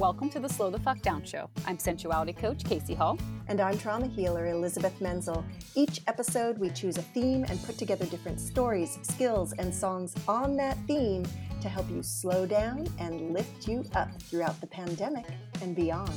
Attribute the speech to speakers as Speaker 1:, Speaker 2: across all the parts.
Speaker 1: Welcome to the Slow the Fuck Down Show. I'm sensuality coach Casey Hall.
Speaker 2: And I'm trauma healer Elizabeth Menzel. Each episode, we choose a theme and put together different stories, skills, and songs on that theme to help you slow down and lift you up throughout the pandemic and beyond.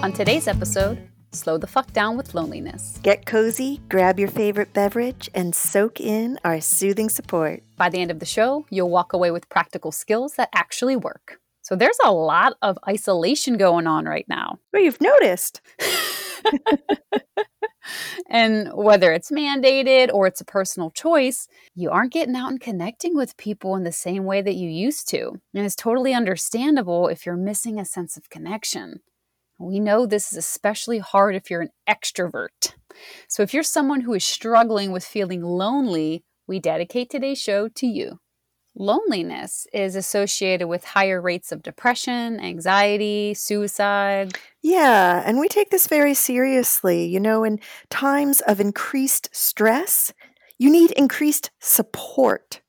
Speaker 1: On today's episode, Slow the Fuck Down with Loneliness.
Speaker 2: Get cozy, grab your favorite beverage, and soak in our soothing support.
Speaker 1: By the end of the show, you'll walk away with practical skills that actually work. So there's a lot of isolation going on right now.
Speaker 2: Well, you've noticed.
Speaker 1: and whether it's mandated or it's a personal choice, you aren't getting out and connecting with people in the same way that you used to. And it's totally understandable if you're missing a sense of connection. We know this is especially hard if you're an extrovert. So if you're someone who is struggling with feeling lonely, we dedicate today's show to you. Loneliness is associated with higher rates of depression, anxiety, suicide.
Speaker 2: Yeah, and we take this very seriously. You know, in times of increased stress, you need increased support.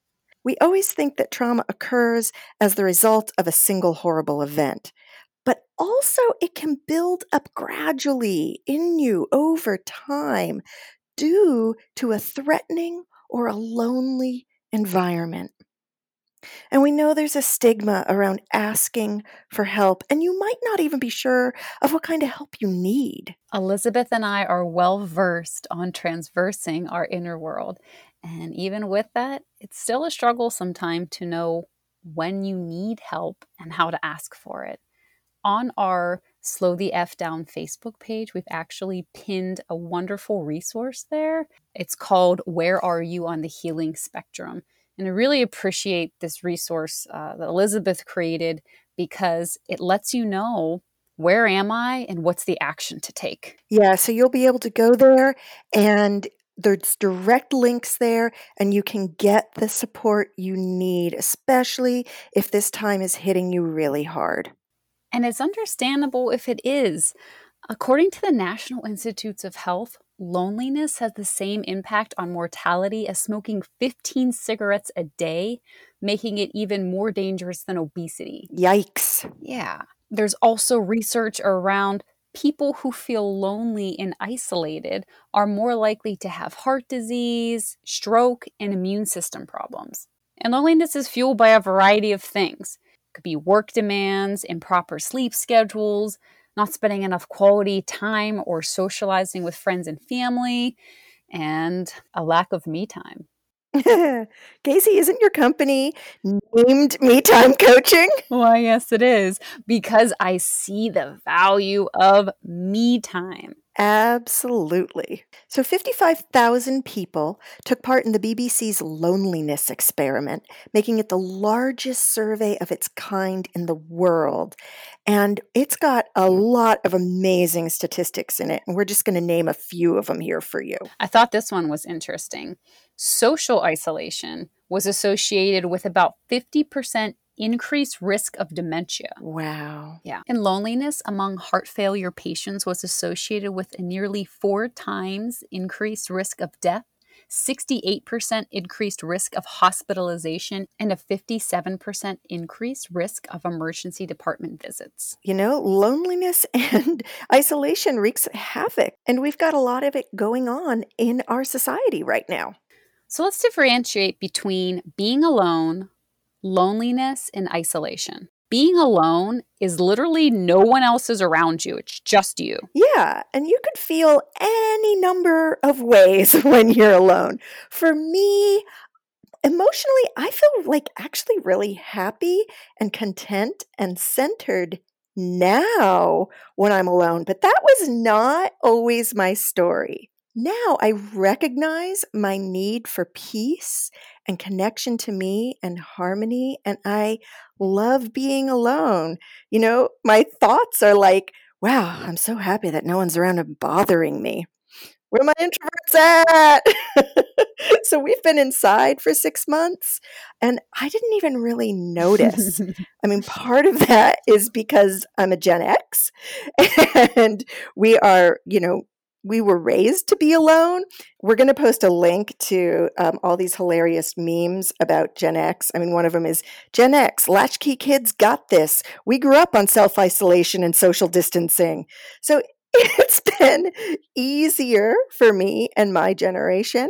Speaker 2: We always think that trauma occurs as the result of a single horrible event, but also it can build up gradually in you over time due to a threatening or a lonely environment. And we know there's a stigma around asking for help, and you might not even be sure of what kind of help you need.
Speaker 1: Elizabeth and I are well versed on transversing our inner world. And even with that, it's still a struggle sometimes to know when you need help and how to ask for it. On our Slow the F Down Facebook page, we've actually pinned a wonderful resource there. It's called Where Are You on the Healing Spectrum? And I really appreciate this resource uh, that Elizabeth created because it lets you know where am I and what's the action to take.
Speaker 2: Yeah, so you'll be able to go there and there's direct links there and you can get the support you need, especially if this time is hitting you really hard.
Speaker 1: And it's understandable if it is. According to the National Institutes of Health, loneliness has the same impact on mortality as smoking 15 cigarettes a day, making it even more dangerous than obesity.
Speaker 2: Yikes.
Speaker 1: Yeah. There's also research around people who feel lonely and isolated are more likely to have heart disease, stroke, and immune system problems. And loneliness is fueled by a variety of things. It could be work demands, improper sleep schedules, not spending enough quality time or socializing with friends and family, and a lack of me time.
Speaker 2: Casey, isn't your company named Me Time Coaching?
Speaker 1: Why, yes, it is, because I see the value of me time.
Speaker 2: Absolutely. So, 55,000 people took part in the BBC's loneliness experiment, making it the largest survey of its kind in the world. And it's got a hmm. lot of amazing statistics in it. And we're just going to name a few of them here for you.
Speaker 1: I thought this one was interesting. Social isolation was associated with about 50% increased risk of dementia.
Speaker 2: Wow.
Speaker 1: Yeah. And loneliness among heart failure patients was associated with a nearly four times increased risk of death. 68% increased risk of hospitalization and a 57% increased risk of emergency department visits.
Speaker 2: You know, loneliness and isolation wreaks havoc, and we've got a lot of it going on in our society right now.
Speaker 1: So let's differentiate between being alone, loneliness and isolation. Being alone is literally no one else is around you, it's just you.
Speaker 2: Yeah, and you could feel any number of ways when you're alone. For me, emotionally, I feel like actually really happy and content and centered now when I'm alone, but that was not always my story. Now I recognize my need for peace and connection to me and harmony, and I love being alone. You know, my thoughts are like, wow, I'm so happy that no one's around and bothering me. Where are my introverts at? so we've been inside for six months and I didn't even really notice. I mean, part of that is because I'm a Gen X and we are, you know, we were raised to be alone. We're going to post a link to um, all these hilarious memes about Gen X. I mean, one of them is Gen X, latchkey kids got this. We grew up on self isolation and social distancing. So it's been easier for me and my generation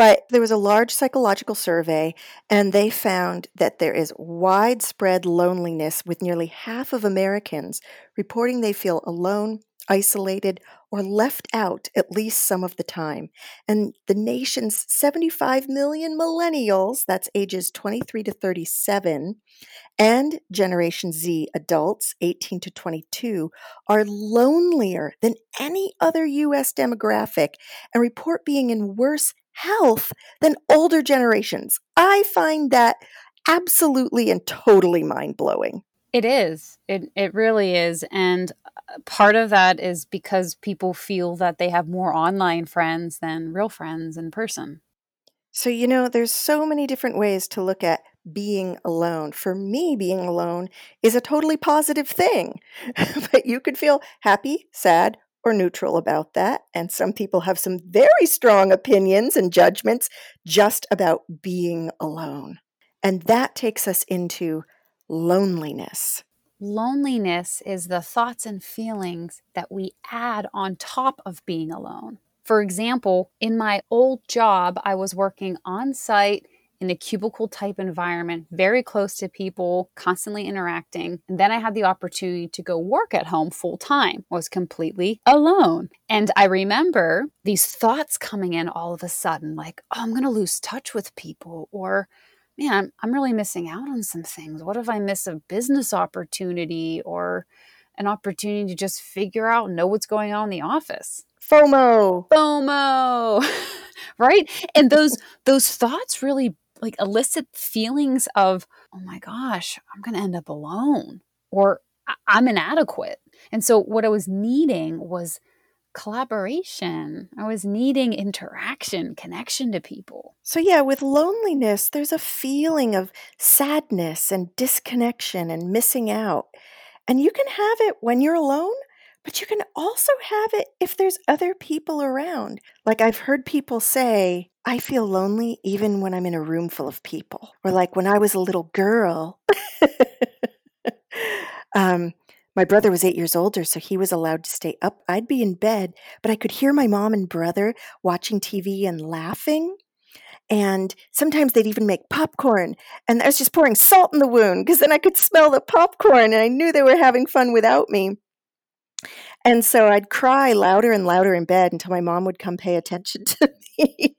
Speaker 2: but there was a large psychological survey, and they found that there is widespread loneliness, with nearly half of Americans reporting they feel alone, isolated, or left out at least some of the time. And the nation's 75 million millennials, that's ages 23 to 37, and Generation Z adults, 18 to 22, are lonelier than any other U.S. demographic and report being in worse health than older generations. I find that absolutely and totally mind blowing.
Speaker 1: It is. It it really is. And uh, part of that is because people feel that they have more online friends than real friends in person.
Speaker 2: So, you know, there's so many different ways to look at being alone. For me, being alone is a totally positive thing. but you could feel happy, sad, or neutral about that. And some people have some very strong opinions and judgments just about being alone. And that takes us into loneliness.
Speaker 1: Loneliness is the thoughts and feelings that we add on top of being alone. For example, in my old job, I was working on site in a cubicle type environment, very close to people, constantly interacting. And then I had the opportunity to go work at home full time, was completely alone. And I remember these thoughts coming in all of a sudden like, oh, I'm going to lose touch with people, or man, I'm really missing out on some things. What if I miss a business opportunity or an opportunity to just figure out know what's going on in the office?
Speaker 2: FOMO.
Speaker 1: FOMO. right? And those those thoughts really like elicit feelings of, oh my gosh, I'm going to end up alone or I'm inadequate. And so what I was needing was collaboration. I was needing interaction, connection to people.
Speaker 2: So, yeah, with loneliness, there's a feeling of sadness and disconnection and missing out. And you can have it when you're alone, but you can also have it if there's other people around. Like I've heard people say, I feel lonely even when I'm in a room full of people. Or like when I was a little girl, um, my brother was eight years older, so he was allowed to stay up. I'd be in bed, but I could hear my mom and brother watching TV and laughing. And sometimes they'd even make popcorn. And I was just pouring salt in the wound because then I could smell the popcorn and I knew they were having fun without me. And so I'd cry louder and louder in bed until my mom would come pay attention to me.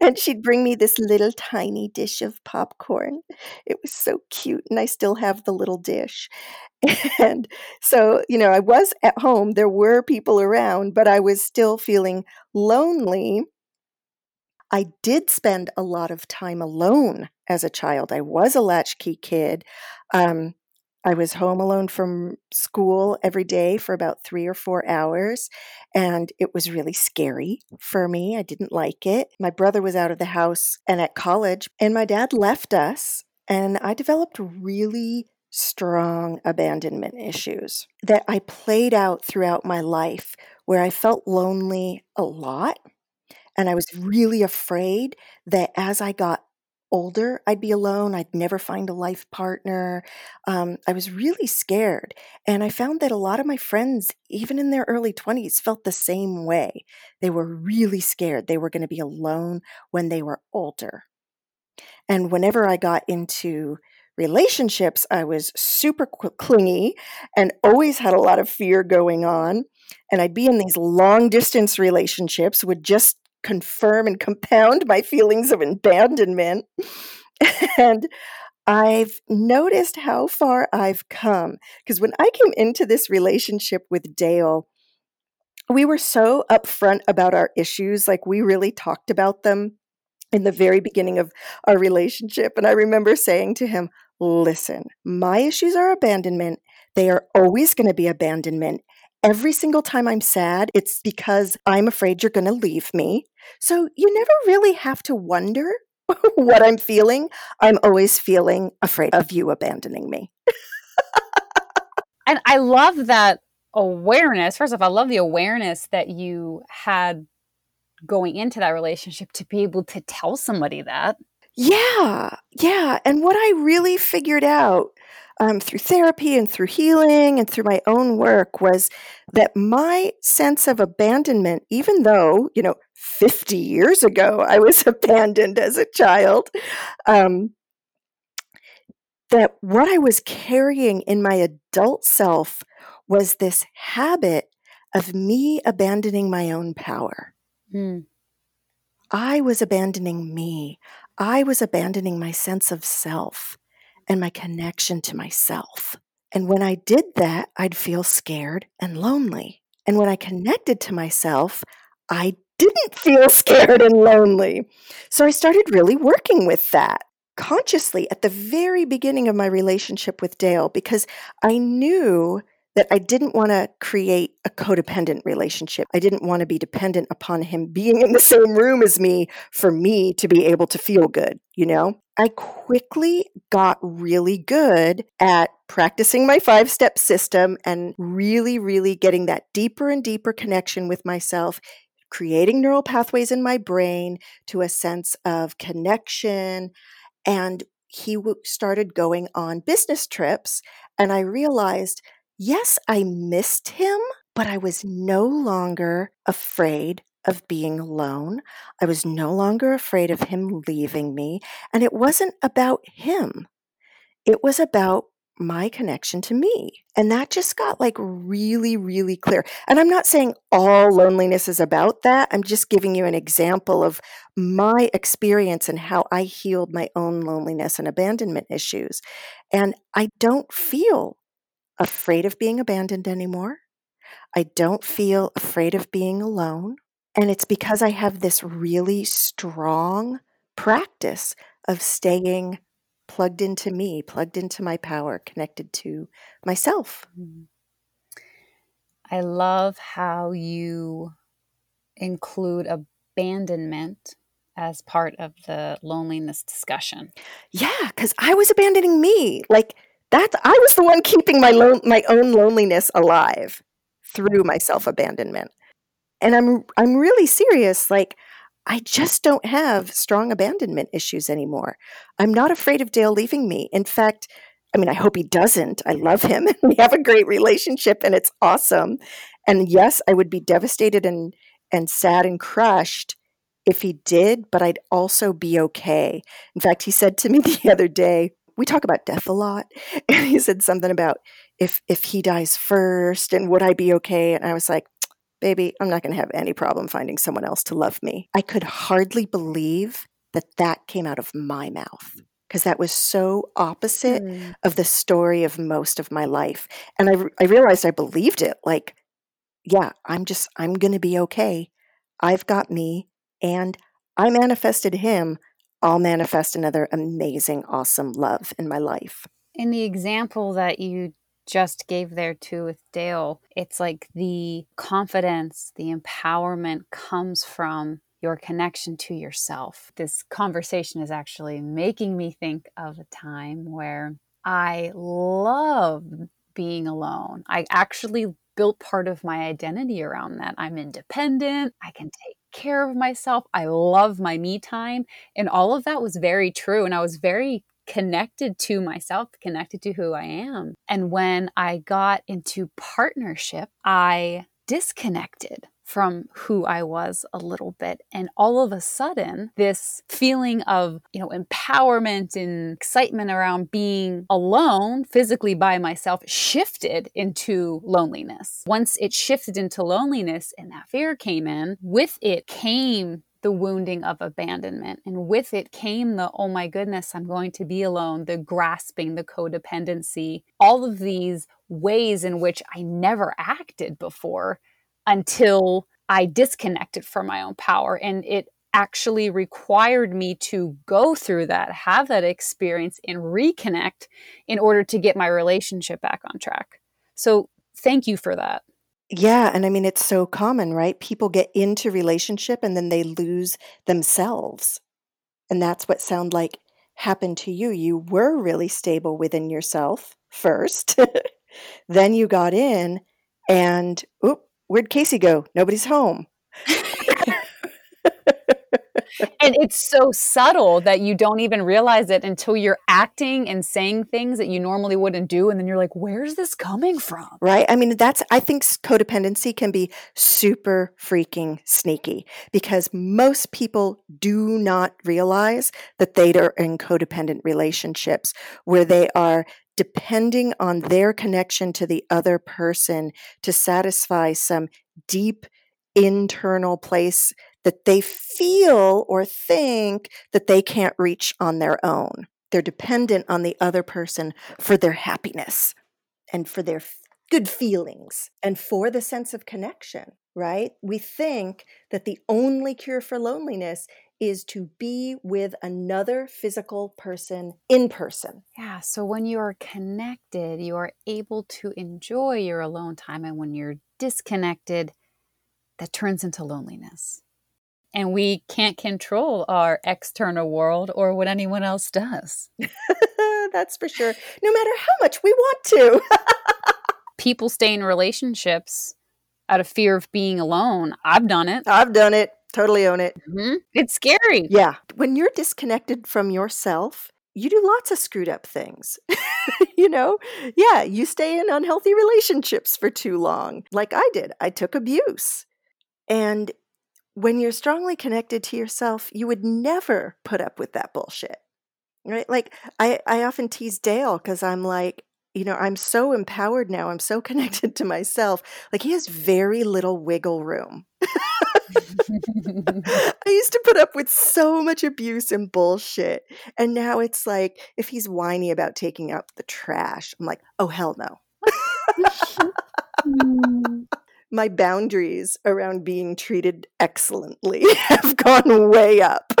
Speaker 2: And she'd bring me this little tiny dish of popcorn. It was so cute, and I still have the little dish. And so, you know, I was at home, there were people around, but I was still feeling lonely. I did spend a lot of time alone as a child. I was a latchkey kid. Um, I was home alone from school every day for about three or four hours, and it was really scary for me. I didn't like it. My brother was out of the house and at college, and my dad left us, and I developed really strong abandonment issues that I played out throughout my life where I felt lonely a lot. And I was really afraid that as I got older, I'd be alone. I'd never find a life partner. Um, I was really scared. And I found that a lot of my friends, even in their early 20s, felt the same way. They were really scared they were going to be alone when they were older. And whenever I got into relationships, I was super clingy and always had a lot of fear going on. And I'd be in these long distance relationships, would just confirm and compound my feelings of abandonment. and I've noticed how far I've come. Because when I came into this relationship with Dale, we were so upfront about our issues. Like we really talked about them in the very beginning of our relationship. And I remember saying to him, Listen, my issues are abandonment. They are always going to be abandonment. Every single time I'm sad, it's because I'm afraid you're going to leave me. So you never really have to wonder what I'm feeling. I'm always feeling afraid of you abandoning me.
Speaker 1: and I love that awareness. First off, I love the awareness that you had going into that relationship to be able to tell somebody that.
Speaker 2: Yeah, yeah. And what I really figured out um, through therapy and through healing and through my own work was that my sense of abandonment, even though, you know, 50 years ago I was abandoned as a child, um, that what I was carrying in my adult self was this habit of me abandoning my own power. Mm. I was abandoning me. I was abandoning my sense of self and my connection to myself. And when I did that, I'd feel scared and lonely. And when I connected to myself, I didn't feel scared and lonely. So I started really working with that consciously at the very beginning of my relationship with Dale because I knew that I didn't want to create a codependent relationship. I didn't want to be dependent upon him being in the same room as me for me to be able to feel good, you know? I quickly got really good at practicing my five step system and really, really getting that deeper and deeper connection with myself, creating neural pathways in my brain to a sense of connection. And he started going on business trips. And I realized Yes, I missed him, but I was no longer afraid of being alone. I was no longer afraid of him leaving me. And it wasn't about him, it was about my connection to me. And that just got like really, really clear. And I'm not saying all loneliness is about that. I'm just giving you an example of my experience and how I healed my own loneliness and abandonment issues. And I don't feel afraid of being abandoned anymore. I don't feel afraid of being alone. And it's because I have this really strong practice of staying plugged into me, plugged into my power, connected to myself. Mm-hmm.
Speaker 1: I love how you include abandonment as part of the loneliness discussion.
Speaker 2: Yeah, because I was abandoning me. Like, that I was the one keeping my lo- my own loneliness alive through my self abandonment. And I'm I'm really serious. Like I just don't have strong abandonment issues anymore. I'm not afraid of Dale leaving me. In fact, I mean, I hope he doesn't. I love him. we have a great relationship and it's awesome. And yes, I would be devastated and and sad and crushed if he did, but I'd also be okay. In fact, he said to me the other day, we talk about death a lot. And he said something about if if he dies first and would I be okay? And I was like, baby, I'm not going to have any problem finding someone else to love me. I could hardly believe that that came out of my mouth because that was so opposite mm. of the story of most of my life. And I, I realized I believed it. Like, yeah, I'm just, I'm going to be okay. I've got me and I manifested him I'll manifest another amazing, awesome love in my life.
Speaker 1: In the example that you just gave there too with Dale, it's like the confidence, the empowerment comes from your connection to yourself. This conversation is actually making me think of a time where I love being alone. I actually built part of my identity around that. I'm independent, I can take care of myself. I love my me time. And all of that was very true. And I was very connected to myself, connected to who I am. And when I got into partnership, I disconnected from who I was a little bit. And all of a sudden, this feeling of, you know, empowerment and excitement around being alone physically by myself shifted into loneliness. Once it shifted into loneliness and that fear came in, with it came the wounding of abandonment. And with it came the, oh my goodness, I'm going to be alone, the grasping, the codependency, all of these ways in which I never acted before until I disconnected from my own power. And it actually required me to go through that, have that experience, and reconnect in order to get my relationship back on track. So, thank you for that.
Speaker 2: Yeah, and I mean it's so common, right? People get into relationship and then they lose themselves. And that's what sound like happened to you. You were really stable within yourself first. then you got in And, oop, where'd Casey go? Nobody's home.
Speaker 1: and it's so subtle that you don't even realize it until you're acting and saying things that you normally wouldn't do and then you're like where's this coming from?
Speaker 2: Right? I mean that's i think codependency can be super freaking sneaky because most people do not realize that they are in codependent relationships where they are depending on their connection to the other person to satisfy some deep internal place that they feel or think that they can't reach on their own. They're dependent on the other person for their happiness and for their good feelings and for the sense of connection, right? We think that the only cure for loneliness is to be with another physical person in person.
Speaker 1: Yeah. So when you are connected, you are able to enjoy your alone time. And when you're disconnected, that turns into loneliness and we can't control our external world or what anyone else does.
Speaker 2: That's for sure. No matter how much we want to.
Speaker 1: People stay in relationships out of fear of being alone. I've done it.
Speaker 2: I've done it. Totally own it.
Speaker 1: Mm-hmm. It's scary.
Speaker 2: Yeah. When you're disconnected from yourself, you do lots of screwed up things. you know? Yeah, you stay in unhealthy relationships for too long, like I did. I took abuse. And when you're strongly connected to yourself, you would never put up with that bullshit. Right? Like I, I often tease Dale because I'm like, you know, I'm so empowered now. I'm so connected to myself. Like he has very little wiggle room. I used to put up with so much abuse and bullshit. And now it's like if he's whiny about taking out the trash, I'm like, oh hell no. My boundaries around being treated excellently have gone way up.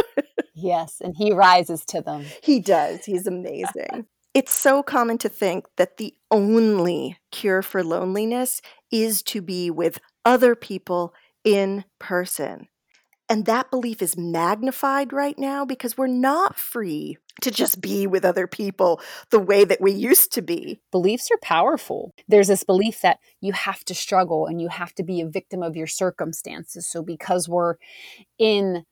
Speaker 1: yes, and he rises to them.
Speaker 2: He does. He's amazing. it's so common to think that the only cure for loneliness is to be with other people in person. And that belief is magnified right now because we're not free to just be with other people the way that we used to be.
Speaker 1: Beliefs are powerful. There's this belief that you have to struggle and you have to be a victim of your circumstances. So, because we're in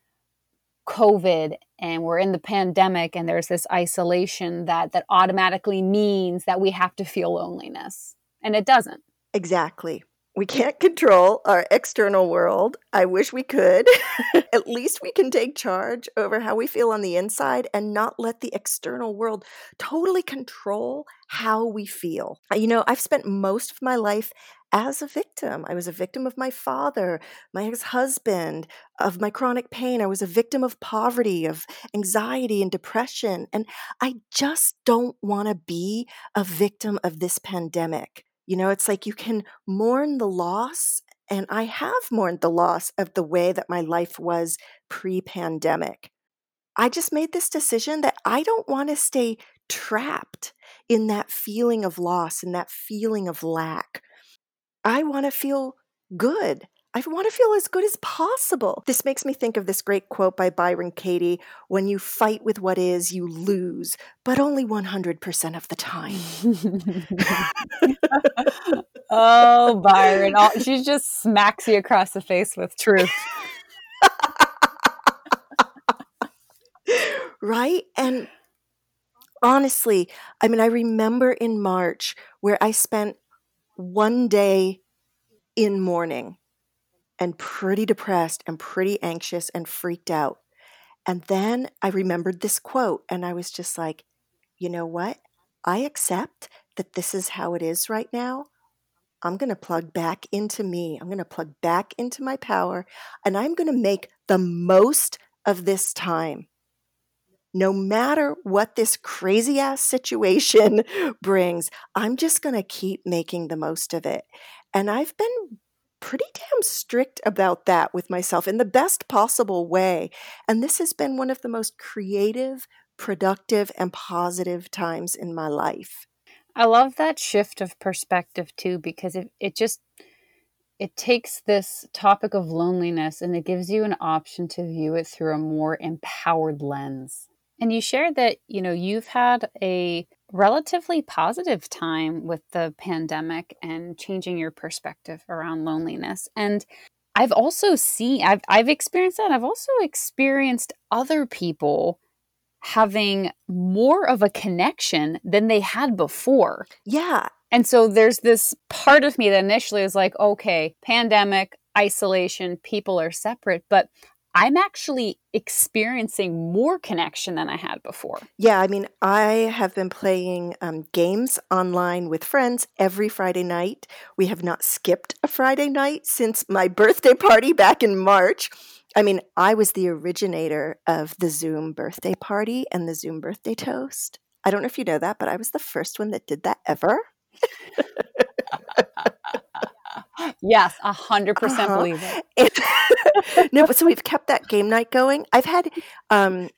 Speaker 1: COVID and we're in the pandemic and there's this isolation that that automatically means that we have to feel loneliness. And it doesn't.
Speaker 2: Exactly. We can't control our external world. I wish we could. At least we can take charge over how we feel on the inside and not let the external world totally control how we feel. Uh, you know, I've spent most of my life as a victim. I was a victim of my father, my ex husband, of my chronic pain. I was a victim of poverty, of anxiety and depression. And I just don't want to be a victim of this pandemic. You know, it's like you can mourn the loss. And I have mourned the loss of the way that my life was pre pandemic. I just made this decision that I don't want to stay trapped in that feeling of loss and that feeling of lack. I want to feel good. I want to feel as good as possible. This makes me think of this great quote by Byron Katie When you fight with what is, you lose, but only 100% of the time.
Speaker 1: oh, Byron. she just smacks you across the face with truth.
Speaker 2: right? And honestly, I mean, I remember in March where I spent one day in mourning and pretty depressed and pretty anxious and freaked out. And then I remembered this quote and I was just like, you know what? I accept that this is how it is right now. I'm going to plug back into me. I'm going to plug back into my power and I'm going to make the most of this time. No matter what this crazy ass situation brings, I'm just going to keep making the most of it. And I've been pretty damn strict about that with myself in the best possible way. And this has been one of the most creative, productive, and positive times in my life.
Speaker 1: I love that shift of perspective too, because it, it just it takes this topic of loneliness and it gives you an option to view it through a more empowered lens. And you shared that, you know, you've had a relatively positive time with the pandemic and changing your perspective around loneliness. And I've also seen I've I've experienced that. I've also experienced other people having more of a connection than they had before.
Speaker 2: Yeah.
Speaker 1: And so there's this part of me that initially is like, okay, pandemic, isolation, people are separate, but I'm actually experiencing more connection than I had before.
Speaker 2: Yeah, I mean, I have been playing um, games online with friends every Friday night. We have not skipped a Friday night since my birthday party back in March. I mean, I was the originator of the Zoom birthday party and the Zoom birthday toast. I don't know if you know that, but I was the first one that did that ever.
Speaker 1: yes, a hundred percent
Speaker 2: Uh-huh.
Speaker 1: believe it.
Speaker 2: no, but so we've kept that game night going. I've had um,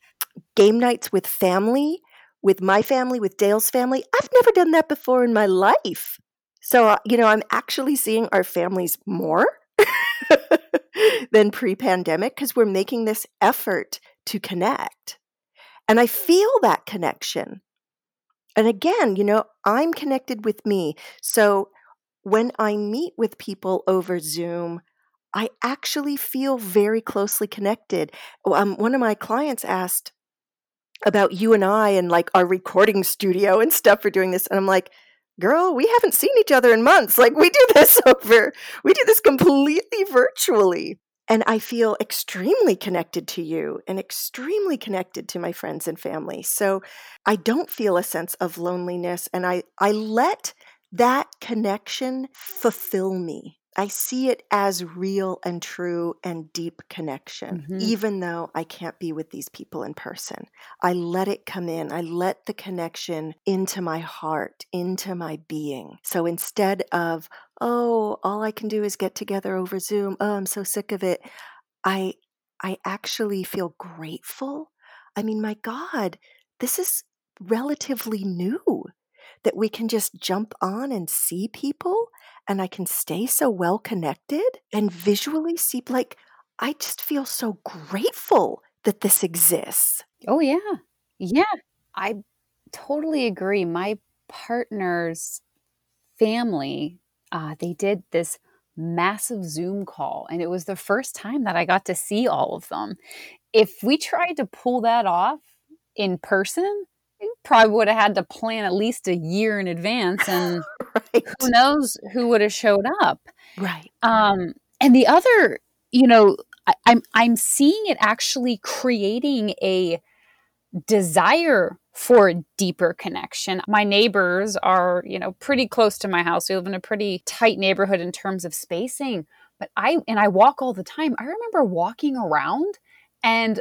Speaker 2: game nights with family, with my family, with Dale's family. I've never done that before in my life. So, uh, you know, I'm actually seeing our families more than pre pandemic because we're making this effort to connect. And I feel that connection. And again, you know, I'm connected with me. So when I meet with people over Zoom, I actually feel very closely connected. Um, one of my clients asked about you and I and like our recording studio and stuff for doing this. And I'm like, girl, we haven't seen each other in months. Like, we do this over, we do this completely virtually. And I feel extremely connected to you and extremely connected to my friends and family. So I don't feel a sense of loneliness. And I, I let that connection fulfill me. I see it as real and true and deep connection,
Speaker 1: Mhm.
Speaker 2: even though I can't be with these people in person. I let it come in. I let the connection into my heart, into my being. So instead of, oh, all I can do is get together over Zoom. Oh, I'm so sick of it. I I actually feel grateful. I mean, my God, this is relatively new that we can just jump on and see people and I can stay so well connected and visually see like I just feel so grateful that this exists.
Speaker 1: Oh yeah. Yeah. I totally agree. My partner's family, uh, they did this massive Zoom call, and it was the first time that I got to see all of them. If we tried to pull that off in person, probably would have had to plan at least a year in advance, and
Speaker 2: Right.
Speaker 1: who knows who would have showed up.
Speaker 2: Right.
Speaker 1: Um, and the other, you know, I, I'm I'm seeing it actually creating a desire for a deeper connection. My neighbors are, you know, pretty close to my house. We live in a pretty tight neighborhood in terms of spacing. But I and I walk all the time. I remember walking around and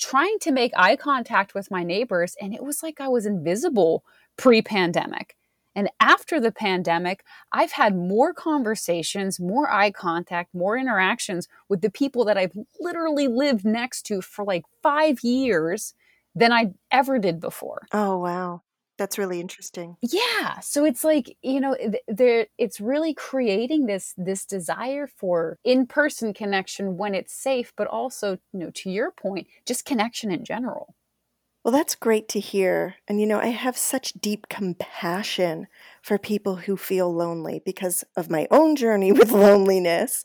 Speaker 1: trying to make eye contact with my neighbors and it was like I was invisible pre-pandemic. And after the pandemic, I've had more conversations, more eye contact, more interactions with the people that I've literally lived next to for like 5 years than I ever did before.
Speaker 2: Oh wow. That's really interesting.
Speaker 1: Yeah, so it's like, you know, there it's really creating this this desire for in-person connection when it's safe, but also, you know, to your point, just connection in general.
Speaker 2: Well, that's great to hear. And you know, I have such deep compassion for people who feel lonely because of my own journey with loneliness,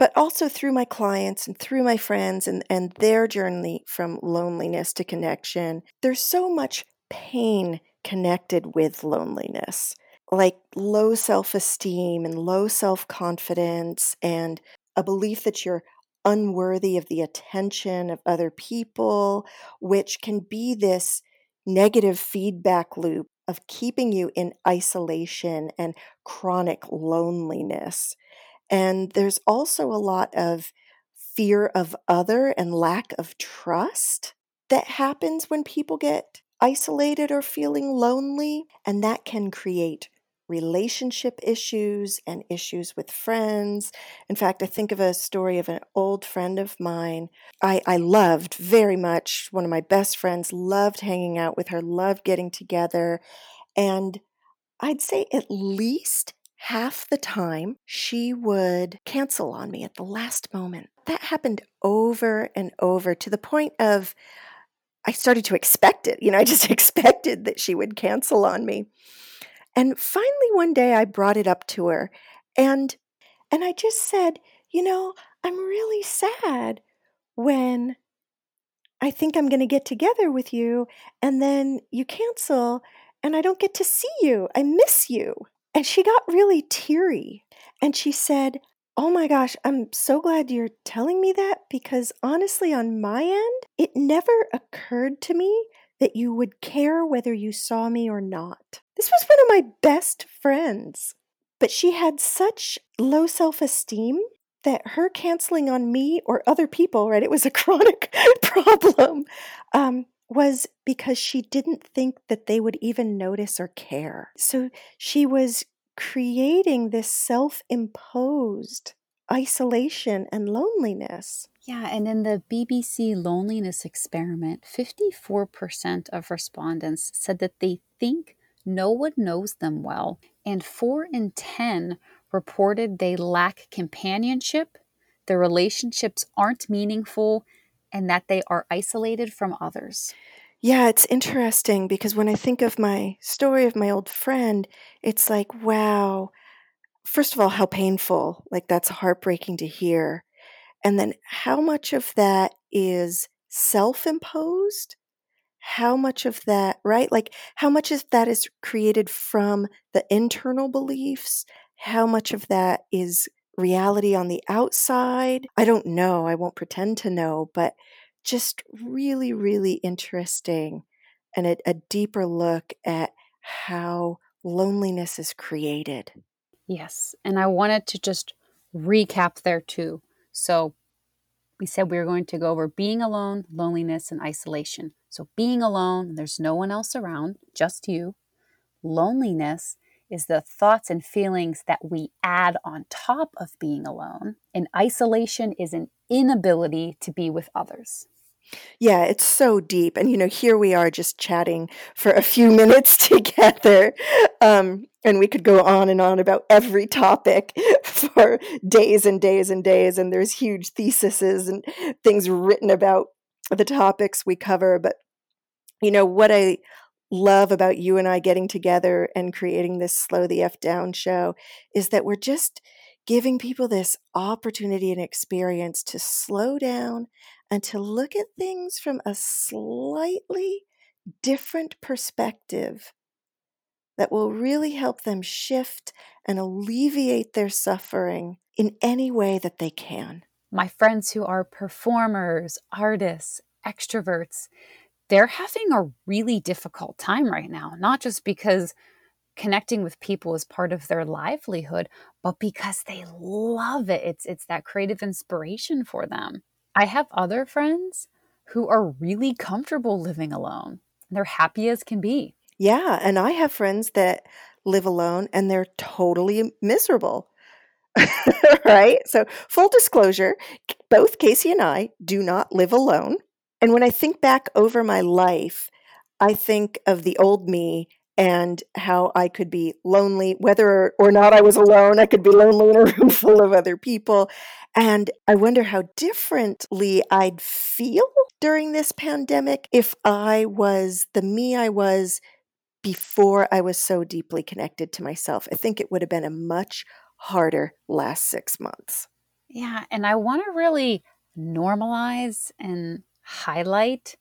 Speaker 2: but also through my clients and through my friends and, and their journey from loneliness to connection. There's so much pain connected with loneliness, like low self esteem and low self confidence, and a belief that you're unworthy of the attention of other people, which can be this negative feedback loop of keeping you in isolation and chronic loneliness. And there's also a lot of fear of other and lack of trust that happens when people get isolated or feeling lonely. And that can create relationship issues and issues with friends. In fact, I think of a story of an old friend of mine I, I loved very much. One of my best friends loved hanging out with her, loved getting together. And I'd say at least half the time she would cancel on me at the last moment. That happened over and over to the point of I started to expect it. You know, I just expected that she would cancel on me. And finally one day I brought it up to her and and I just said, "You know, I'm really sad when I think I'm going to get together with you and then you cancel and I don't get to see you. I miss you." And she got really teary and she said, Oh my gosh, I'm so glad you're telling me that because honestly, on my end, it never occurred to me that you would care whether you saw me or not. This was one of my best friends, but she had such low self esteem that her canceling on me or other people, right? It was a chronic problem, um, was because she didn't think that they would even notice or care. So she was creating this self imposed isolation and loneliness.
Speaker 1: Yeah, and in the BBC loneliness experiment, 54% of respondents said that they think no one knows them well, and 4 in 10 reported they lack companionship, their relationships aren't meaningful, and that they are isolated from others.
Speaker 2: Yeah, it's interesting because when I think of my story of my old friend, it's like, wow, first of all, how painful. Like, that's heartbreaking to hear. And then how much of that is self imposed? How much of that, right? Like, how much of that is created from the internal beliefs? How much of that is reality on the outside? I don't know. I won't pretend to know, but just really, really interesting and a, a deeper look at how loneliness is created.
Speaker 1: Yes. And I wanted to just recap there too. So we said we were going to go over being alone, loneliness, and isolation. So being alone, there's no one else around, just you. Loneliness is the thoughts and feelings that we add on top of being alone. And isolation is an inability to be with others.
Speaker 2: Yeah, it's so deep. And, you know, here we are just chatting for a few minutes together. Um, and we could go on and on about every topic for days and days and days. And there's huge theses and things written about the topics we cover. But, you know, what I love about you and I getting together and creating this Slow the F Down show is that we're just giving people this opportunity and experience to slow down and to look at things from a slightly different perspective that will really help them shift and alleviate their suffering in any way that they can.
Speaker 1: My friends who are performers, artists, extroverts, they're having a really difficult time right now, not just because connecting with people is part of their livelihood, but because they love it. It's it's that creative inspiration for them. I have other friends who are really comfortable living alone. They're happy as can be.
Speaker 2: Yeah, and I have friends that live alone and they're totally miserable. right? So, full disclosure, both Casey and I do not live alone. And when I think back over my life, I think of the old me and how I could be lonely, whether or not I was alone. I could be lonely in a room full of other people. And I wonder how differently I'd feel during this pandemic if I was the me I was before I was so deeply connected to myself. I think it would have been a much harder last six months.
Speaker 1: Yeah. And I want to really normalize and highlight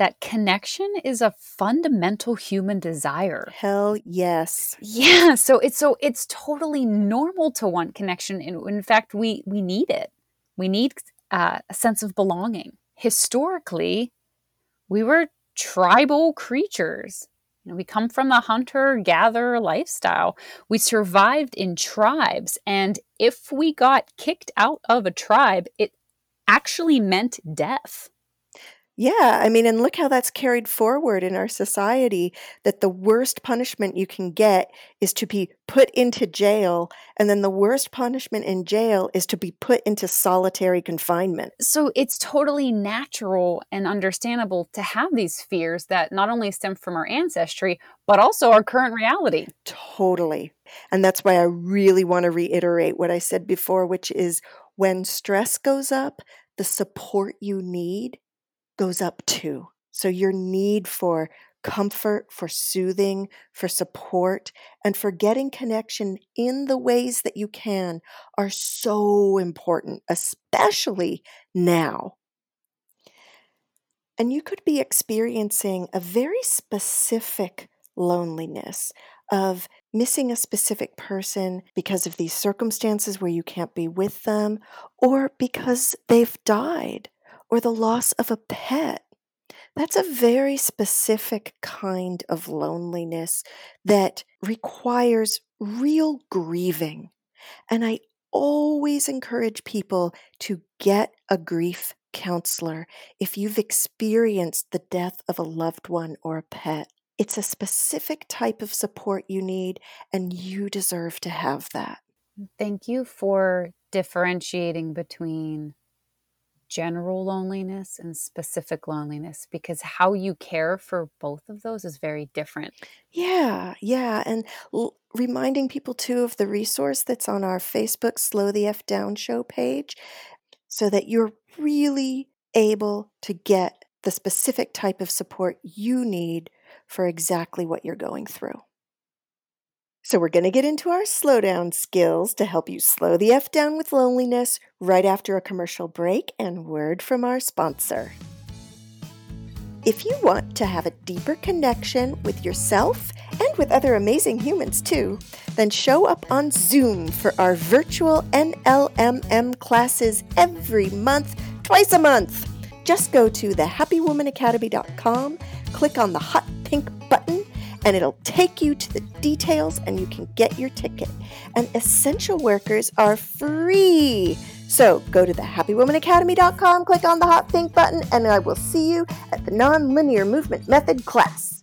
Speaker 1: that connection is a fundamental human desire.
Speaker 2: Hell yes.
Speaker 1: Yeah, so it's so it's totally normal to want connection. In, in fact, we we need it. We need uh, a sense of belonging. Historically, we were tribal creatures. You know, we come from a hunter gatherer lifestyle. We survived in tribes, and if we got kicked out of a tribe, it actually meant death.
Speaker 2: Yeah, I mean, and look how that's carried forward in our society that the worst punishment you can get is to be put into jail, and then the worst punishment in jail is to be put into solitary confinement.
Speaker 1: So it's totally natural and understandable to have these fears that not only stem from our ancestry, but also our current reality.
Speaker 2: Totally. And that's why I really want to reiterate what I said before, which is when stress goes up, the support you need goes up too. So, your need for comfort, for soothing, for support, and for getting connection in the ways that you can are so important, especially now. And you could be experiencing a very specific loneliness of missing a specific person because of these circumstances where you can't be with them, or because they've died, or the loss of a pet that's a very specific kind of loneliness that requires real grieving. And I always encourage people to get a grief counselor if you've experienced the death of a loved one or a pet. It's a specific type of support you need, and you deserve to have that.
Speaker 1: Thank you for differentiating between general loneliness and specific loneliness because how you care for both of those is very different.
Speaker 2: Yeah, yeah. And l- reminding people too of the resource that's on our Facebook Slow the F Down show page so that you're really able to get the specific type of support you need for exactly what you're going through. So, we're going to get into our slowdown skills to help you slow the F down with loneliness right after a commercial break and word from our sponsor. If you want to have a deeper connection with yourself and with other amazing humans too, then show up on Zoom for our virtual NLMM classes every month, twice a month. Just go to thehappywomanacademy.com, click on the hot pink button and it'll take you to the details and you can get your ticket. And essential workers are free. So go to thehappywomanacademy.com, click on the hot pink button, and I will see you at the nonlinear movement method class.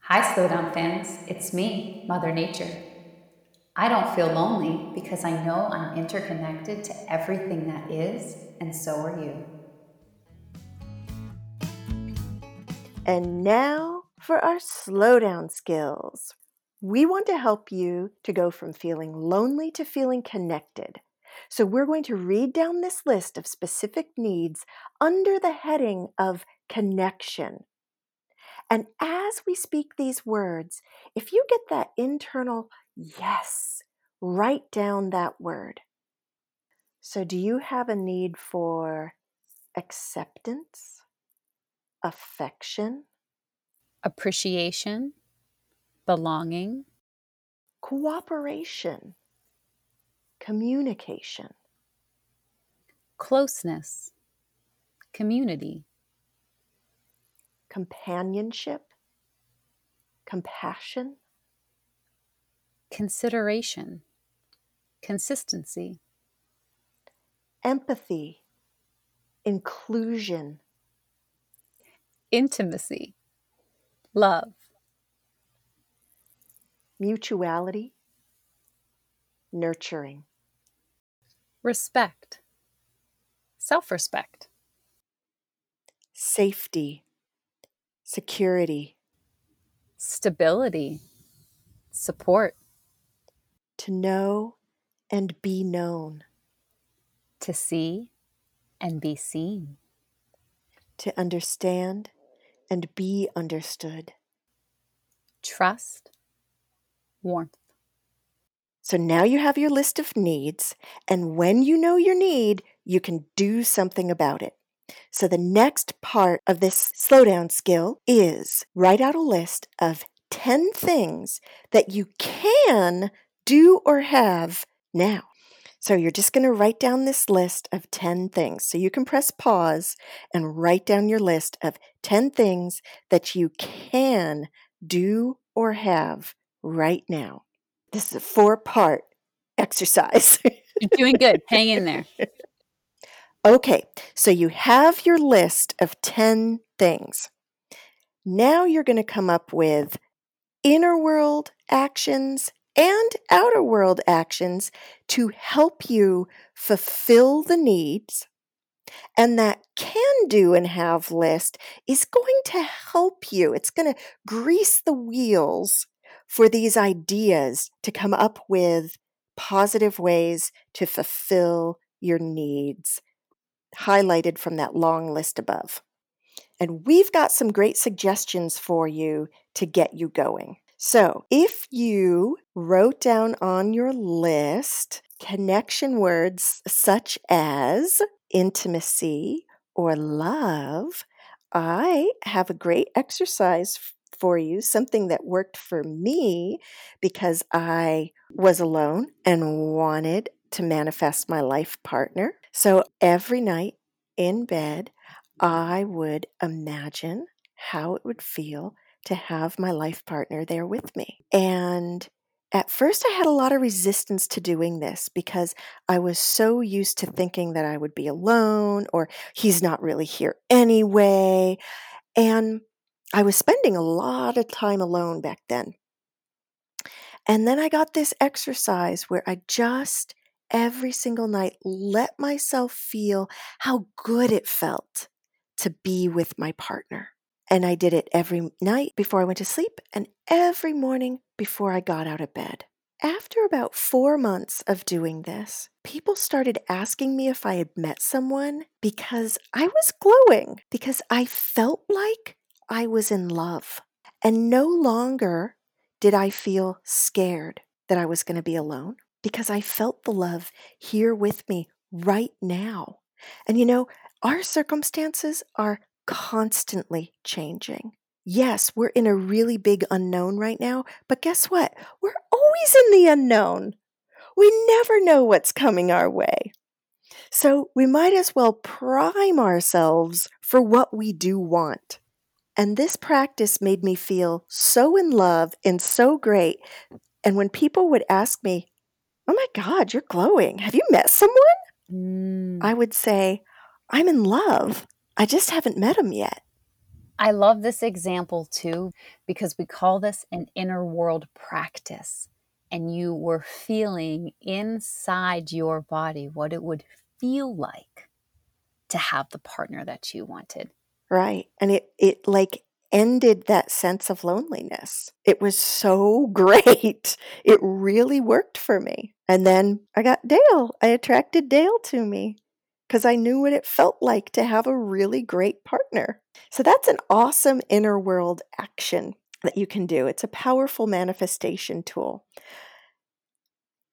Speaker 1: Hi, Slowdown fans. It's me, Mother Nature. I don't feel lonely because I know I'm interconnected to everything that is, and so are you.
Speaker 2: And now for our slowdown skills. We want to help you to go from feeling lonely to feeling connected. So, we're going to read down this list of specific needs under the heading of connection. And as we speak these words, if you get that internal yes, write down that word. So, do you have a need for acceptance? Affection,
Speaker 1: appreciation, belonging,
Speaker 2: cooperation, communication,
Speaker 1: closeness, community,
Speaker 2: companionship, compassion,
Speaker 1: consideration, consistency,
Speaker 2: empathy, inclusion,
Speaker 1: intimacy, love,
Speaker 2: mutuality, nurturing,
Speaker 1: respect, self respect,
Speaker 2: safety, security,
Speaker 1: stability, support,
Speaker 2: to know and be known,
Speaker 1: to see and be seen,
Speaker 2: to understand and be understood.
Speaker 1: Trust, warmth.
Speaker 2: So now you have your list of needs, and when you know your need, you can do something about it. So the next part of this slowdown skill is write out a list of 10 things that you can do or have now. So you're just going to write down this list of 10 things. So you can press pause and write down your list of 10 things that you can do or have right now. This is a four part exercise.
Speaker 1: You're doing good. Hang in there.
Speaker 2: Okay, so you have your list of 10 things. Now you're going to come up with inner world actions and outer world actions to help you fulfill the needs. And that can do and have list is going to help you. It's going to grease the wheels for these ideas to come up with positive ways to fulfill your needs. highlighted from that long list above. And we've got some great suggestions for you to get you going. So, if you wrote down on your list connection words such as intimacy or love, I have a great exercise for you, something that worked for me because I was alone and wanted to manifest my life partner. So every night in bed, I would imagine how it would feel to have my life partner there with me. And at first, I had a lot of resistance to doing this because I was so used to thinking that I would be alone or he's not really here anyway. And I was spending a lot of time alone back then. And then I got this exercise where I just every single night let myself feel how good it felt to be with my partner. And I did it every night before I went to sleep and every morning before I got out of bed. After about four months of doing this, people started asking me if I had met someone because I was glowing, because I felt like I was in love. And no longer did I feel scared that I was going to be alone because I felt the love here with me right now. And you know, our circumstances are constantly changing. Yes, we're in a really big unknown right now, but guess what? We're always in the unknown. We never know what's coming our way. So we might as well prime ourselves for what we do want. And this practice made me feel so in love and so great. And when people would ask me, Oh my God, you're glowing. Have you met someone?
Speaker 1: Mm.
Speaker 2: I would say, I'm in love. I just haven't met him yet.
Speaker 1: I love this example too because we call this an inner world practice. And you were feeling inside your body what it would feel like to have the partner that you wanted.
Speaker 2: Right. And it, it like ended that sense of loneliness. It was so great. It really worked for me. And then I got Dale. I attracted Dale to me because I knew what it felt like to have a really great partner. So that's an awesome inner world action that you can do. It's a powerful manifestation tool.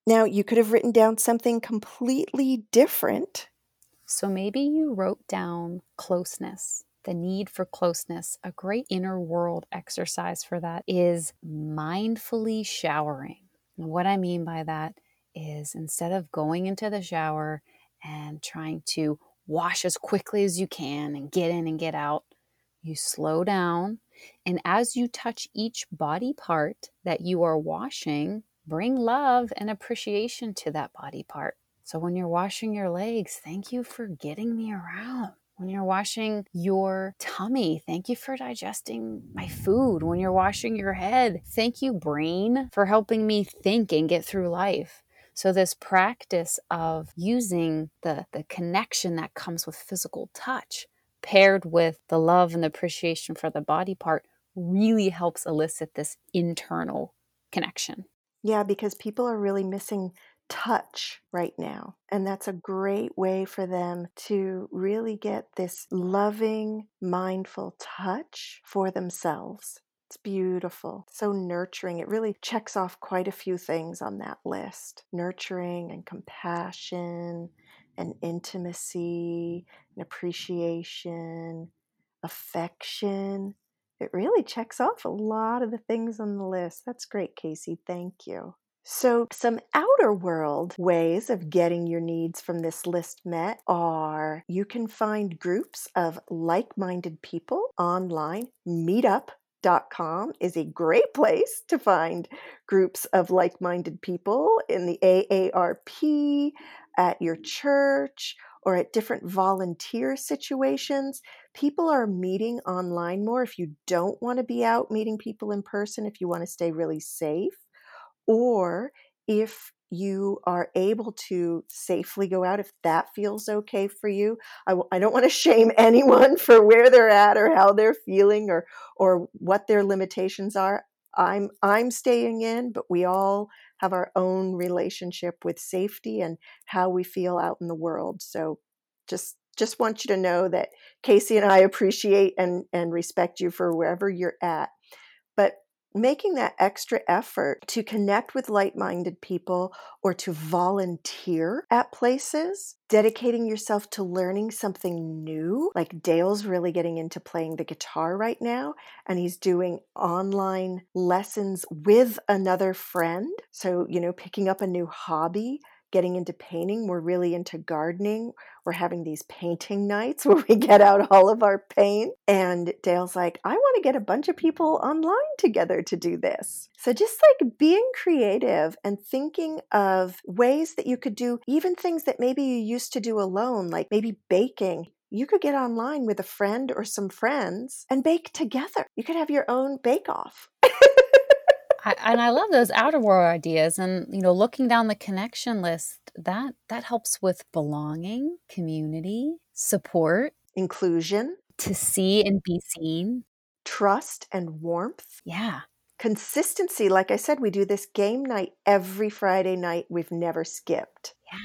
Speaker 2: Now, you could have written down something completely different.
Speaker 1: So maybe you wrote down closeness the need for closeness, a great inner world exercise for that is mindfully showering. What I mean by that is instead of going into the shower and trying to wash as quickly as you can and get in and get out, you slow down. And as you touch each body part that you are washing, bring love and appreciation to that body part. So when you're washing your legs, thank you for getting me around. When you're washing your tummy, thank you for digesting my food. When you're washing your head, thank you, brain, for helping me think and get through life. So, this practice of using the, the connection that comes with physical touch paired with the love and the appreciation for the body part really helps elicit this internal connection.
Speaker 2: Yeah, because people are really missing touch right now. And that's a great way for them to really get this loving, mindful touch for themselves. It's beautiful, so nurturing. It really checks off quite a few things on that list nurturing and compassion and intimacy and appreciation, affection. It really checks off a lot of the things on the list. That's great, Casey. Thank you. So, some outer world ways of getting your needs from this list met are you can find groups of like minded people online. Meetup.com is a great place to find groups of like minded people in the AARP, at your church, or at different volunteer situations. People are meeting online more if you don't want to be out meeting people in person, if you want to stay really safe or if you are able to safely go out, if that feels okay for you. I w- I don't want to shame anyone for where they're at or how they're feeling or or what their limitations are. I'm I'm staying in, but we all have our own relationship with safety and how we feel out in the world. So just just want you to know that Casey and I appreciate and, and respect you for wherever you're at. Making that extra effort to connect with like minded people or to volunteer at places, dedicating yourself to learning something new. Like Dale's really getting into playing the guitar right now, and he's doing online lessons with another friend. So, you know, picking up a new hobby getting into painting. We're really into gardening. We're having these painting nights where we get out all of our paint. And Dale's like, I want to get a bunch of people online together to do this. So just like being creative and thinking of ways that you could do even things that maybe you used to do alone, like maybe baking. You could get online with a friend or some friends and bake together. You could have your own bake off.
Speaker 1: I, and I love those outerwear ideas. And you know, looking down the connection list, that that helps with belonging, community, support,
Speaker 2: inclusion,
Speaker 1: to see and be seen,
Speaker 2: trust and warmth.
Speaker 1: Yeah.
Speaker 2: Consistency. Like I said, we do this game night every Friday night. We've never skipped.
Speaker 1: Yeah.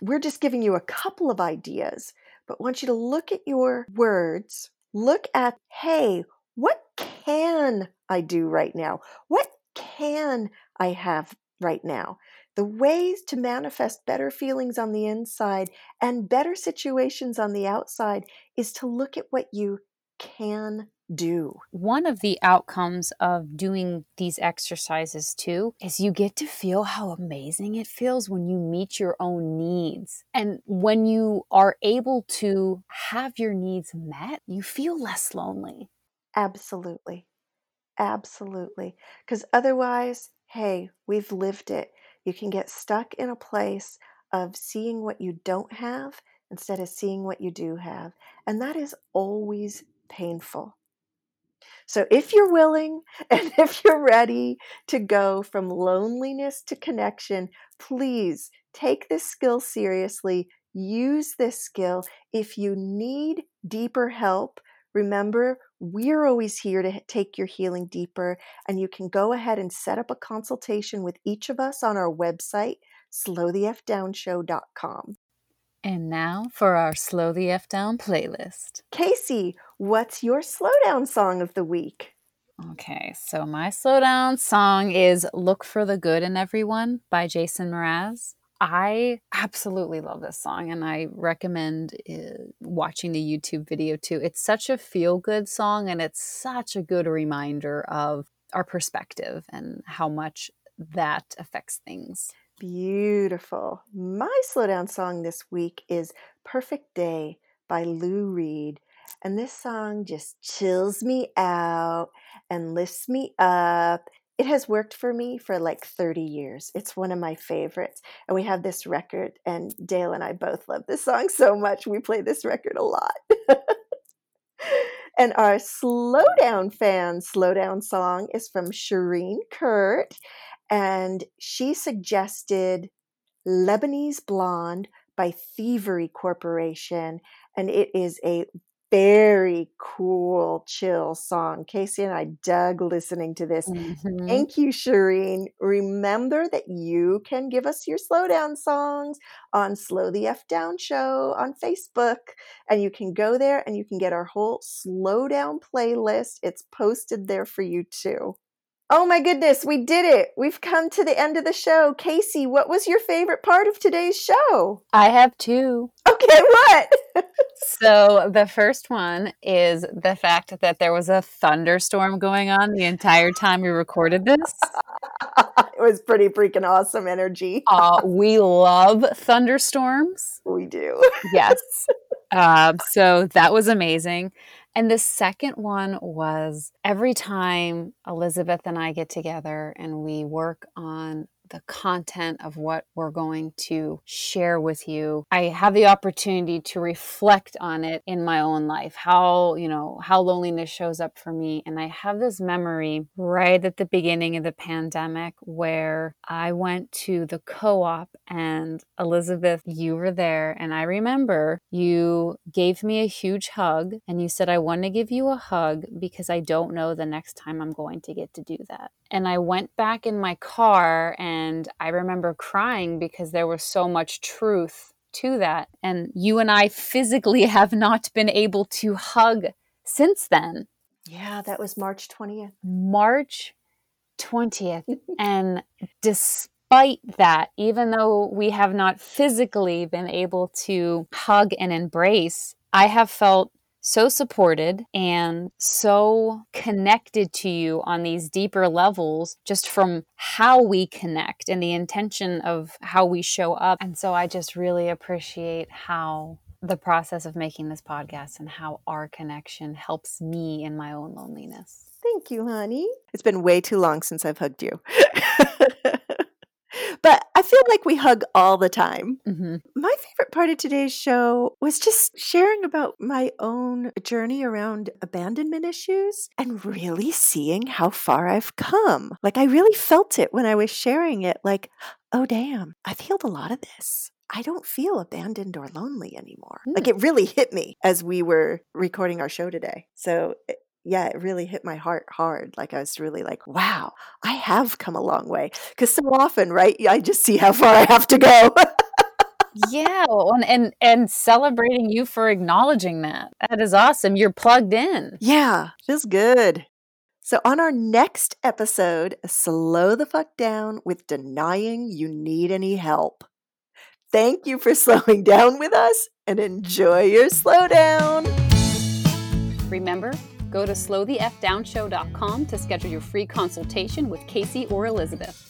Speaker 2: We're just giving you a couple of ideas, but want you to look at your words. Look at, hey, what can I do right now? What can I have right now? The ways to manifest better feelings on the inside and better situations on the outside is to look at what you can do.
Speaker 1: One of the outcomes of doing these exercises too is you get to feel how amazing it feels when you meet your own needs. And when you are able to have your needs met, you feel less lonely.
Speaker 2: Absolutely. Absolutely. Because otherwise, hey, we've lived it. You can get stuck in a place of seeing what you don't have instead of seeing what you do have. And that is always painful. So if you're willing and if you're ready to go from loneliness to connection, please take this skill seriously. Use this skill. If you need deeper help, remember we're always here to take your healing deeper, and you can go ahead and set up a consultation with each of us on our website, slowthefdownshow.com.
Speaker 1: And now for our Slow the F Down playlist.
Speaker 2: Casey, what's your slowdown song of the week?
Speaker 1: Okay, so my slowdown song is Look for the Good in Everyone by Jason Mraz. I absolutely love this song and I recommend uh, watching the YouTube video too. It's such a feel good song and it's such a good reminder of our perspective and how much that affects things.
Speaker 2: Beautiful. My slowdown song this week is Perfect Day by Lou Reed. And this song just chills me out and lifts me up it has worked for me for like 30 years. It's one of my favorites. And we have this record, and Dale and I both love this song so much. We play this record a lot. and our Slowdown fan Slowdown song is from Shireen Kurt. And she suggested Lebanese Blonde by Thievery Corporation. And it is a very cool, chill song. Casey and I dug listening to this. Mm-hmm. Thank you, Shireen. Remember that you can give us your slowdown songs on Slow the F Down Show on Facebook. And you can go there and you can get our whole slowdown playlist. It's posted there for you too. Oh my goodness, we did it. We've come to the end of the show. Casey, what was your favorite part of today's show?
Speaker 1: I have two.
Speaker 2: Okay, what?
Speaker 1: so the first one is the fact that there was a thunderstorm going on the entire time we recorded this.
Speaker 2: it was pretty freaking awesome energy.
Speaker 1: uh, we love thunderstorms.
Speaker 2: We do.
Speaker 1: yes. Uh, so that was amazing. And the second one was every time Elizabeth and I get together and we work on the content of what we're going to share with you. I have the opportunity to reflect on it in my own life how you know how loneliness shows up for me. And i have this memory right at the beginning of the pandemic where i went to the co-op and elizabeth you were there. And i remember you gave me a huge hug and you said i want to give you a hug because i don't know the next time i'm going to get to do that and i went back in my car and I remember crying because there was so much truth to that. And you and I physically have not been able to hug since then.
Speaker 2: Yeah, that was March 20th.
Speaker 1: March 20th. and despite that, even though we have not physically been able to hug and embrace, I have felt so supported and so connected to you on these deeper levels just from how we connect and the intention of how we show up. And so I just really appreciate how the process of making this podcast and how our connection helps me in my own loneliness.
Speaker 2: Thank you, honey. It's been way too long since I've hugged you. but I feel like we hug all the time.
Speaker 1: Mm-hmm.
Speaker 2: My favorite part of today's show was just sharing about my own journey around abandonment issues and really seeing how far I've come. Like, I really felt it when I was sharing it. Like, oh, damn, I've healed a lot of this. I don't feel abandoned or lonely anymore.
Speaker 1: Mm.
Speaker 2: Like, it really hit me as we were recording our show today. So, it, yeah, it really hit my heart hard. Like I was really like, wow, I have come a long way. Because so often, right, I just see how far I have to go.
Speaker 1: yeah, and, and and celebrating you for acknowledging that. That is awesome. You're plugged in.
Speaker 2: yeah, feels good. So on our next episode, slow the fuck down with denying you need any help. Thank you for slowing down with us and enjoy your slowdown.
Speaker 1: Remember, go to slowthefdownshow.com to schedule your free consultation with Casey or Elizabeth.